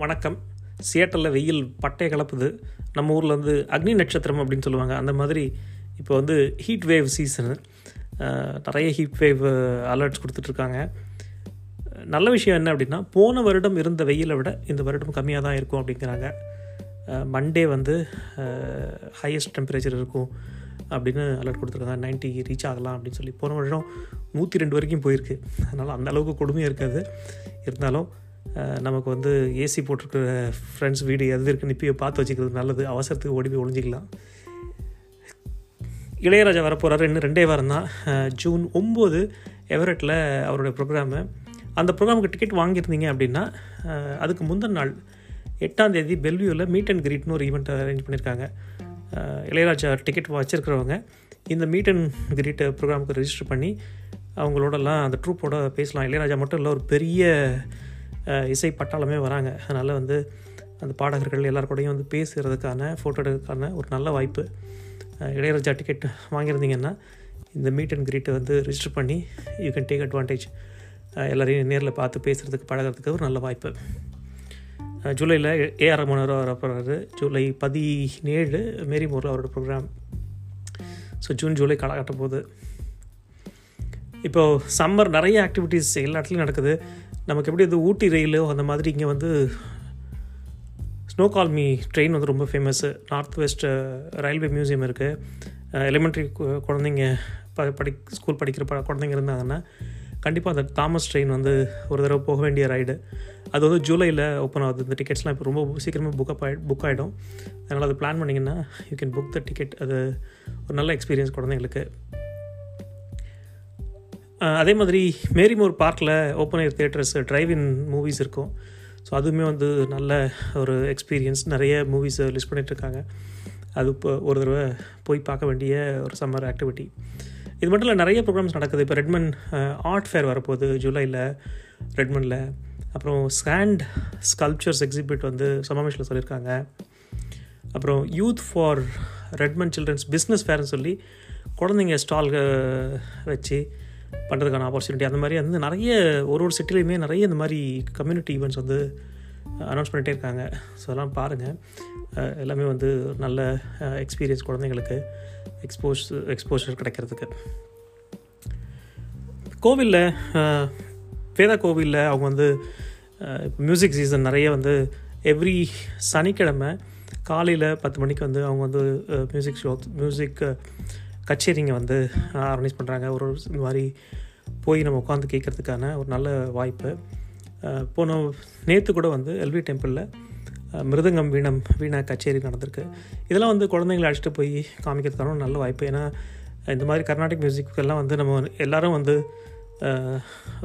வணக்கம். சியாட்டலில் வெயில் பட்டையை கலப்புது. நம்ம ஊரில் வந்து அக்னி நட்சத்திரம் அப்படின்னு சொல்லுவாங்க. அந்த மாதிரி இப்போ வந்து ஹீட் வேவ் சீசனு நிறைய ஹீட் வேவ் அலர்ட்ஸ் கொடுத்துட்ருக்காங்க. நல்ல விஷயம் என்ன அப்படின்னா போன வருடம் இருந்த வெயிலை விட இந்த வருடம் கம்மியாக தான் இருக்கும் அப்படிங்கிறாங்க. மண்டே வந்து ஹையஸ்ட் டெம்பரேச்சர் இருக்கும் அப்படின்னு அலர்ட் கொடுத்துருக்காங்க. நைன்ட்டி ரீச் ஆகலாம் அப்படின்னு சொல்லி. போன வருடம் நூற்றி ரெண்டு வரைக்கும் போயிருக்கு. அதனால் அந்த அளவுக்கு கொடுமையாக இருக்காது. இருந்தாலும் நமக்கு வந்து ஏசி போட்டிருக்கிற ஃப்ரெண்ட்ஸ் வீடு எது இருக்குன்னு இப்போயே பார்த்து வச்சுக்கிறது நல்லது. அவசரத்துக்கு ஓடி போய் ஒழிஞ்சிக்கலாம் இளையராஜா வரப்போகிறாரு இன்னும் ரெண்டே வாரம் தான். ஜூன் ஒம்பது எவரெட்டில் அவருடைய ப்ரோக்ராமு அந்த ப்ரோக்ராமுக்கு டிக்கெட் வாங்கியிருந்தீங்க அப்படின்னா அதுக்கு முந்தின நாள் எட்டாம் தேதி பெல்வியூவில் மீட் அண்ட் கிரீட்னு ஒரு ஈவெண்ட் அரேஞ்ச் பண்ணியிருக்காங்க இளையராஜா டிக்கெட் வச்சுருக்கிறவங்க. இந்த மீட் அண்ட் கிரீட் ப்ரோக்ராமுக்கு ரெஜிஸ்டர் பண்ணி அவங்களோடலாம் அந்த ட்ரூப்போட பேசலாம். இளையராஜா மட்டும் இல்லை ஒரு பெரிய இசை பட்டாளமே வராங்க. அதனால் வந்து அந்த பாடகர்கள் எல்லாருக்கூடையும் வந்து பேசுகிறதுக்கான ஃபோட்டோ எடுக்கிறதுக்கான ஒரு நல்ல வாய்ப்பு. இளையராஜா டிக்கெட் வாங்கியிருந்தீங்கன்னா இந்த மீட் அண்ட் கிரீட்டை வந்து ரிஜிஸ்டர் பண்ணி யூ கேன் டேக் அட்வான்டேஜ் எல்லோரையும் நேரில் பார்த்து பேசுகிறதுக்கு பழகிறதுக்கு ஒரு நல்ல வாய்ப்பு. ஜூலையில் ஏஆர் ரமணர் வர போகிறாரு ஜூலை பதினேழு மேரி மோரில் அவரோட ப்ரோக்ராம் ஸோ ஜூன் ஜூலை காலகட்டம் போகுது இப்போது சம்மர் நிறைய ஆக்டிவிட்டீஸ் எல்லா இடத்துலையும் நடக்குது. நமக்கு எப்படி இது ஊட்டி ரயிலோ அந்த மாதிரி இங்கே வந்து ஸ்னோ கால்மி ட்ரெயின் வந்து ரொம்ப famous north west railway museum இருக்குது எலிமெண்ட்ரி குழந்தைங்க ப படி ஸ்கூல் படிக்கிற ப குழந்தைங்க இருந்தாங்கன்னா கண்டிப்பாக அந்த தாமஸ் ட்ரெயின் வந்து ஒரு தடவை போக வேண்டிய ரைடு அது வந்து ஜூலையில் ஓப்பன் ஆகுது. இந்த டிக்கெட்ஸ்லாம் இப்போ ரொம்ப சீக்கிரமாக புக் அப் ஆகி புக் ஆகிடும் அதனால் அது பிளான் பண்ணிங்கன்னா you can book the ticket அது ஒரு நல்ல எக்ஸ்பீரியன்ஸ் குழந்தைங்களுக்கு. அதே மாதிரி மேரிமோர் பார்க்கில் open air theatres drive in movies இருக்கும். ஸோ அதுவுமே வந்து நல்ல ஒரு எக்ஸ்பீரியன்ஸ் நிறைய மூவிஸை லிஸ்ட் பண்ணிகிட்ருக்காங்க அது இப்போ ஒரு தடவை போய் பார்க்க வேண்டிய ஒரு சம்மர் ஆக்டிவிட்டி இது மட்டும் இல்லை நிறைய ப்ரோக்ராம்ஸ் நடக்குது. இப்போ ரெட்மன் ஆர்ட் ஃபேர் வரப்போகுது ஜூலையில் ரெட்மனில் அப்புறம் ஸ்கேண்ட் ஸ்கல்ப்சர்ஸ் எக்ஸிபிட் வந்து சமாவேஷில் சொல்லியிருக்காங்க. அப்புறம் youth for Redmond children's business ஃபேர்னு சொல்லி குழந்தைங்க ஸ்டால் வச்சு பண்ணுறதுக்கான ஆப்பர்ச்சுனிட்டி அந்த மாதிரி வந்து நிறைய ஒரு ஒரு சிட்டிலையுமே நிறைய இந்த மாதிரி கம்யூனிட்டி ஈவெண்ட்ஸ் வந்து அனௌன்ஸ் பண்ணிகிட்டே இருக்காங்க. ஸோ அதெல்லாம் பாருங்கள் எல்லாமே வந்து நல்ல எக்ஸ்பீரியன்ஸ் குழந்தைங்களுக்கு எக்ஸ்போஸ் எக்ஸ்போஷர் கிடைக்கிறதுக்கு. கோவிலில் வேதா கோவிலில் அவங்க வந்து இப்போ மியூசிக் சீசன் நிறைய வந்து எவ்ரி சனிக்கிழமை காலையில் பத்து மணிக்கு வந்து அவங்க வந்து மியூசிக் ஷோ மியூசிக் கச்சேரிங்க வந்து ஆர்கனைஸ் பண்ணுறாங்க ஒரு இந்த மாதிரி போய் நம்ம உட்காந்து கேட்குறதுக்கான ஒரு நல்ல வாய்ப்பு. போன நேற்று கூட வந்து எல்வி டெம்பிளில் மிருதங்கம் வீணம் வீணா கச்சேரி நடந்திருக்கு. இதெல்லாம் வந்து குழந்தைங்களை அழைச்சிட்டு போய் காமிக்கிறதுக்கான ஒரு நல்ல வாய்ப்பு. ஏன்னா இந்த மாதிரி கர்நாடிக் மியூசிக்கெல்லாம் வந்து நம்ம எல்லோரும் வந்து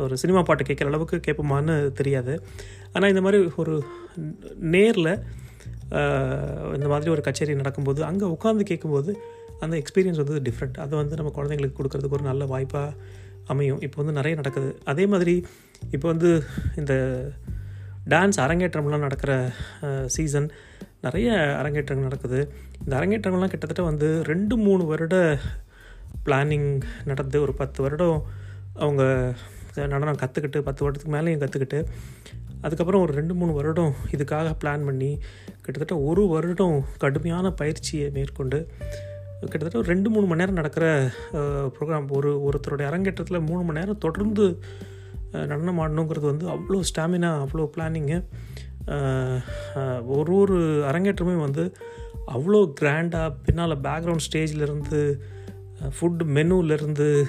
ஒரு சினிமா பாட்டு கேட்குற அளவுக்கு கேட்போமான்னு தெரியாது. ஆனால் இந்த மாதிரி ஒரு நேரில் இந்த மாதிரி ஒரு கச்சேரி நடக்கும்போது அங்கே உட்காந்து கேட்கும்போது அந்த எக்ஸ்பீரியன்ஸ் வந்து டிஃப்ரெண்ட் அதை வந்து நம்ம குழந்தைங்களுக்கு கொடுக்கறதுக்கு ஒரு நல்ல வாய்ப்பாக அமையும். இப்போ வந்து நிறைய நடக்குது. அதே மாதிரி இப்போ வந்து இந்த டான்ஸ் அரங்கேற்றம்லாம் நடக்கிற சீசன் நிறைய அரங்கேற்றங்கள் நடக்குது. இந்த அரங்கேற்றங்கள்லாம் கிட்டத்தட்ட வந்து ரெண்டு மூணு வருட பிளானிங் நடந்து ஒரு பத்து வருடம் அவங்க நடனம் கற்றுக்கிட்டு பத்து வருடத்துக்கு மேலேயும் கற்றுக்கிட்டு அதுக்கப்புறம் ஒரு ரெண்டு மூணு வருடம் இதுக்காக பிளான் பண்ணி கிட்டத்தட்ட ஒரு வருடம் கடுமையான பயிற்சியை மேற்கொண்டு கிட்டத்தட்ட ஒரு ரெண்டு மூணு மணி நேரம் நடக்கிற ப்ரோக்ராம் ஒரு ஒருத்தருடைய அரங்கேற்றத்தில் மூணு மணி நேரம் தொடர்ந்து நடனம் ஆடணுங்கிறது வந்து அவ்வளோ ஸ்டாமினா அவ்வளோ பிளானிங்கு ஒரு ஒரு அரங்கேற்றமே வந்து அவ்வளோ கிராண்டாக பின்னால் பேக்ரவுண்ட் ஸ்டேஜ்லேருந்து ஃபுட் மெனுலேருந்து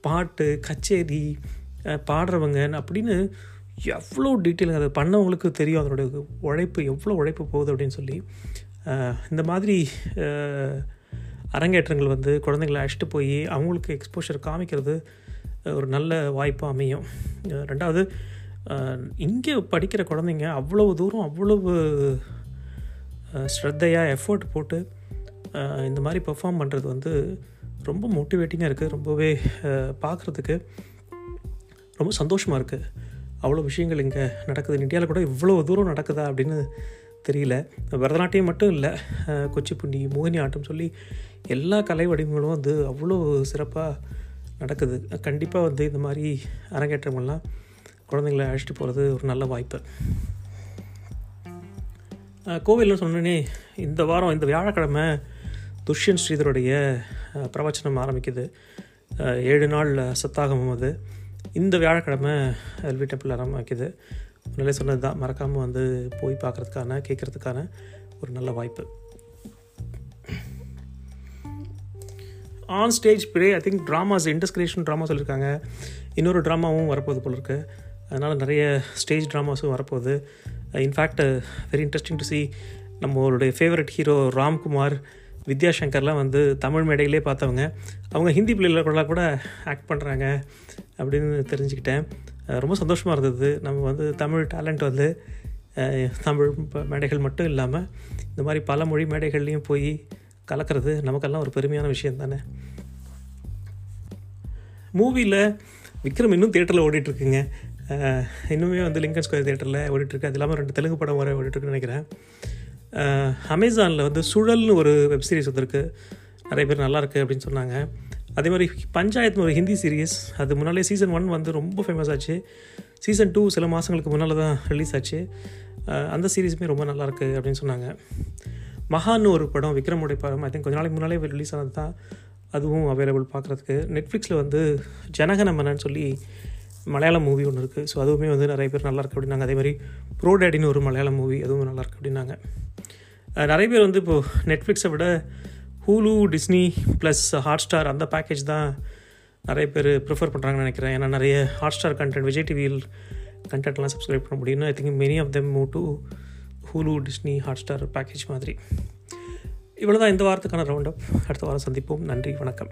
பாட்டு கச்சேரி பாடுறவங்க அப்படின்னு எவ்வளோ டீட்டெயிலுங்க அதை பண்ணவங்களுக்கு தெரியும். அதனுடைய உழைப்பு எவ்வளோ உழைப்பு போகுது அப்படின்னு சொல்லி இந்த மாதிரி அரங்கேற்றங்கள் வந்து குழந்தைங்களை அழைச்சிட்டு போய் அவங்களுக்கு எக்ஸ்போஷர் காமிக்கிறது ஒரு நல்ல வாய்ப்பாக அமையும். ரெண்டாவது இங்கே படிக்கிற குழந்தைங்க அவ்வளவு தூரம் அவ்வளவு ஸ்ரத்தையாக எஃபர்ட் போட்டு இந்த மாதிரி பெர்ஃபார்ம் பண்ணுறது வந்து ரொம்ப மோட்டிவேட்டிங்காக இருக்குது ரொம்பவே பார்க்குறதுக்கு ரொம்ப சந்தோஷமாக இருக்குது அவ்வளோ விஷயங்கள் இங்கே நடக்குது. இந்தியாவில் கூட இவ்வளோ தூரம் நடக்குதா அப்படின்னு தெரியல. பரதநாட்டியம் மட்டும் இல்லை குச்சிப்புண்ணி மோகினி ஆட்டம் சொல்லி எல்லா கலை வடிவங்களும் வந்து அவ்வளோ சிறப்பாக நடக்குது. கண்டிப்பாக வந்து இந்த மாதிரி அரங்கேற்றங்கள்லாம் குழந்தைங்களை அழைச்சிட்டு போகிறது ஒரு நல்ல வாய்ப்பு. கோவில்னு சொன்னோன்னே இந்த வாரம் இந்த வியாழக்கிழமை துஷ்யன் ஸ்ரீதருடைய பிரவச்சனம் ஆரம்பிக்குது. ஏழு நாள் சத்தாகமம் அது. இந்த வியாழக்கிழமை எல்வி டெம்பிள் ஆரம்பிக்குது. முன்னாலே சொன்னது தான். மறக்காமல் வந்து போய் பார்க்குறதுக்கான கேட்குறதுக்கான ஒரு நல்ல வாய்ப்பு. On stage play I think dramas இன்டஸ்கிரேஷன் drama சொல்லியிருக்காங்க இன்னொரு ட்ராமாவும் வரப்போகுது போல இருக்கு. அதனால் நிறைய ஸ்டேஜ் ட்ராமாஸும் வரப்போகுது. In fact very interesting to see நம்மளுடைய ஃபேவரட் ஹீரோ ராம்குமார் வித்யாசங்கர்லாம் வந்து தமிழ் மேடையிலே பார்த்தவங்க. அவங்க ஹிந்தி பிள்ளைகள கூட ஆக்ட் பண்ணுறாங்க அப்படின்னு தெரிஞ்சுக்கிட்டேன். ரொம்ப சந்தோஷமாக இருந்தது. நம்ம வந்து தமிழ் டேலண்ட் வந்து தமிழ் ப- மேடைகள் மட்டும் இல்லாமல் இந்த மாதிரி பல மொழி மேடைகள்லேயும் போய் கலக்கிறது நமக்கெல்லாம் ஒரு பெருமையான விஷயம் தானே. மூவியில் விக்ரம் இன்னும் தேட்டரில் ஓடிட்டுருக்குங்க. இன்னுமே வந்து லிங்கன் ஸ்கொயர் தேட்டரில் ஓடிட்டுருக்கு. அது இல்லாமல் ரெண்டு தெலுங்கு படம் வர ஓடிட்டுருக்குன்னு நினைக்கிறேன். அமேசானில் வந்து சுழல்னு ஒரு வெப்சீரிஸ் வந்திருக்கு. நிறைய பேர் நல்லாயிருக்கு அப்படின்னு சொன்னாங்க. அதே மாதிரி பஞ்சாயத்துன்னு ஒரு ஹிந்தி சீரியஸ் அது முன்னாலே சீசன் ஒன் வந்து ரொம்ப ஃபேமஸ் ஆச்சு. சீசன் டூ சில மாதங்களுக்கு முன்னால் தான் ரிலீஸ் ஆச்சு. அந்த சீரீஸுமே ரொம்ப நல்லாயிருக்கு அப்படின்னு சொன்னாங்க. மகான்னு ஒரு படம் விக்ரமுடைய படம் ஐ திங்க் கொஞ்ச நாளைக்கு முன்னாலே ரிலீஸ் ஆனது தான் அதுவும் அவைலபிள் பார்க்குறதுக்கு. நெட்ஃப்ளிக்ஸில் வந்து ஜனகனமனன்னு சொல்லி மலையாளம் மூவி ஒன்று இருக்குது ஸோ அதுவுமே வந்து நிறைய பேர் நல்லாயிருக்கு அப்படின்னாங்க. அதே மாதிரி ப்ரோ டேடின்னு ஒரு மலையாளம் மூவி அதுவும் நல்லாயிருக்கு அப்படின்னாங்க. நிறைய பேர் வந்து இப்போது நெட்ஃப்ளிக்ஸை விட Hulu Disney plus Hotstar அந்த பேக்கேஜ் தான் நிறைய பேர் ப்ரிஃபர் பண்ணுறாங்கன்னு நினைக்கிறேன். ஏன்னா நிறைய ஹாட் ஸ்டார் கண்டென்ட் விஜய் டிவியில் கண்டென்ட்லாம் சப்ஸ்கிரைப் பண்ண முடியும்னு I think many of them move to Hulu Disney Hotstar package மாதிரி. இவ்வளோ தான் இந்த வாரத்துக்கான ரவுண்ட் அப் அடுத்த வாரம் சந்திப்போம். நன்றி வணக்கம்.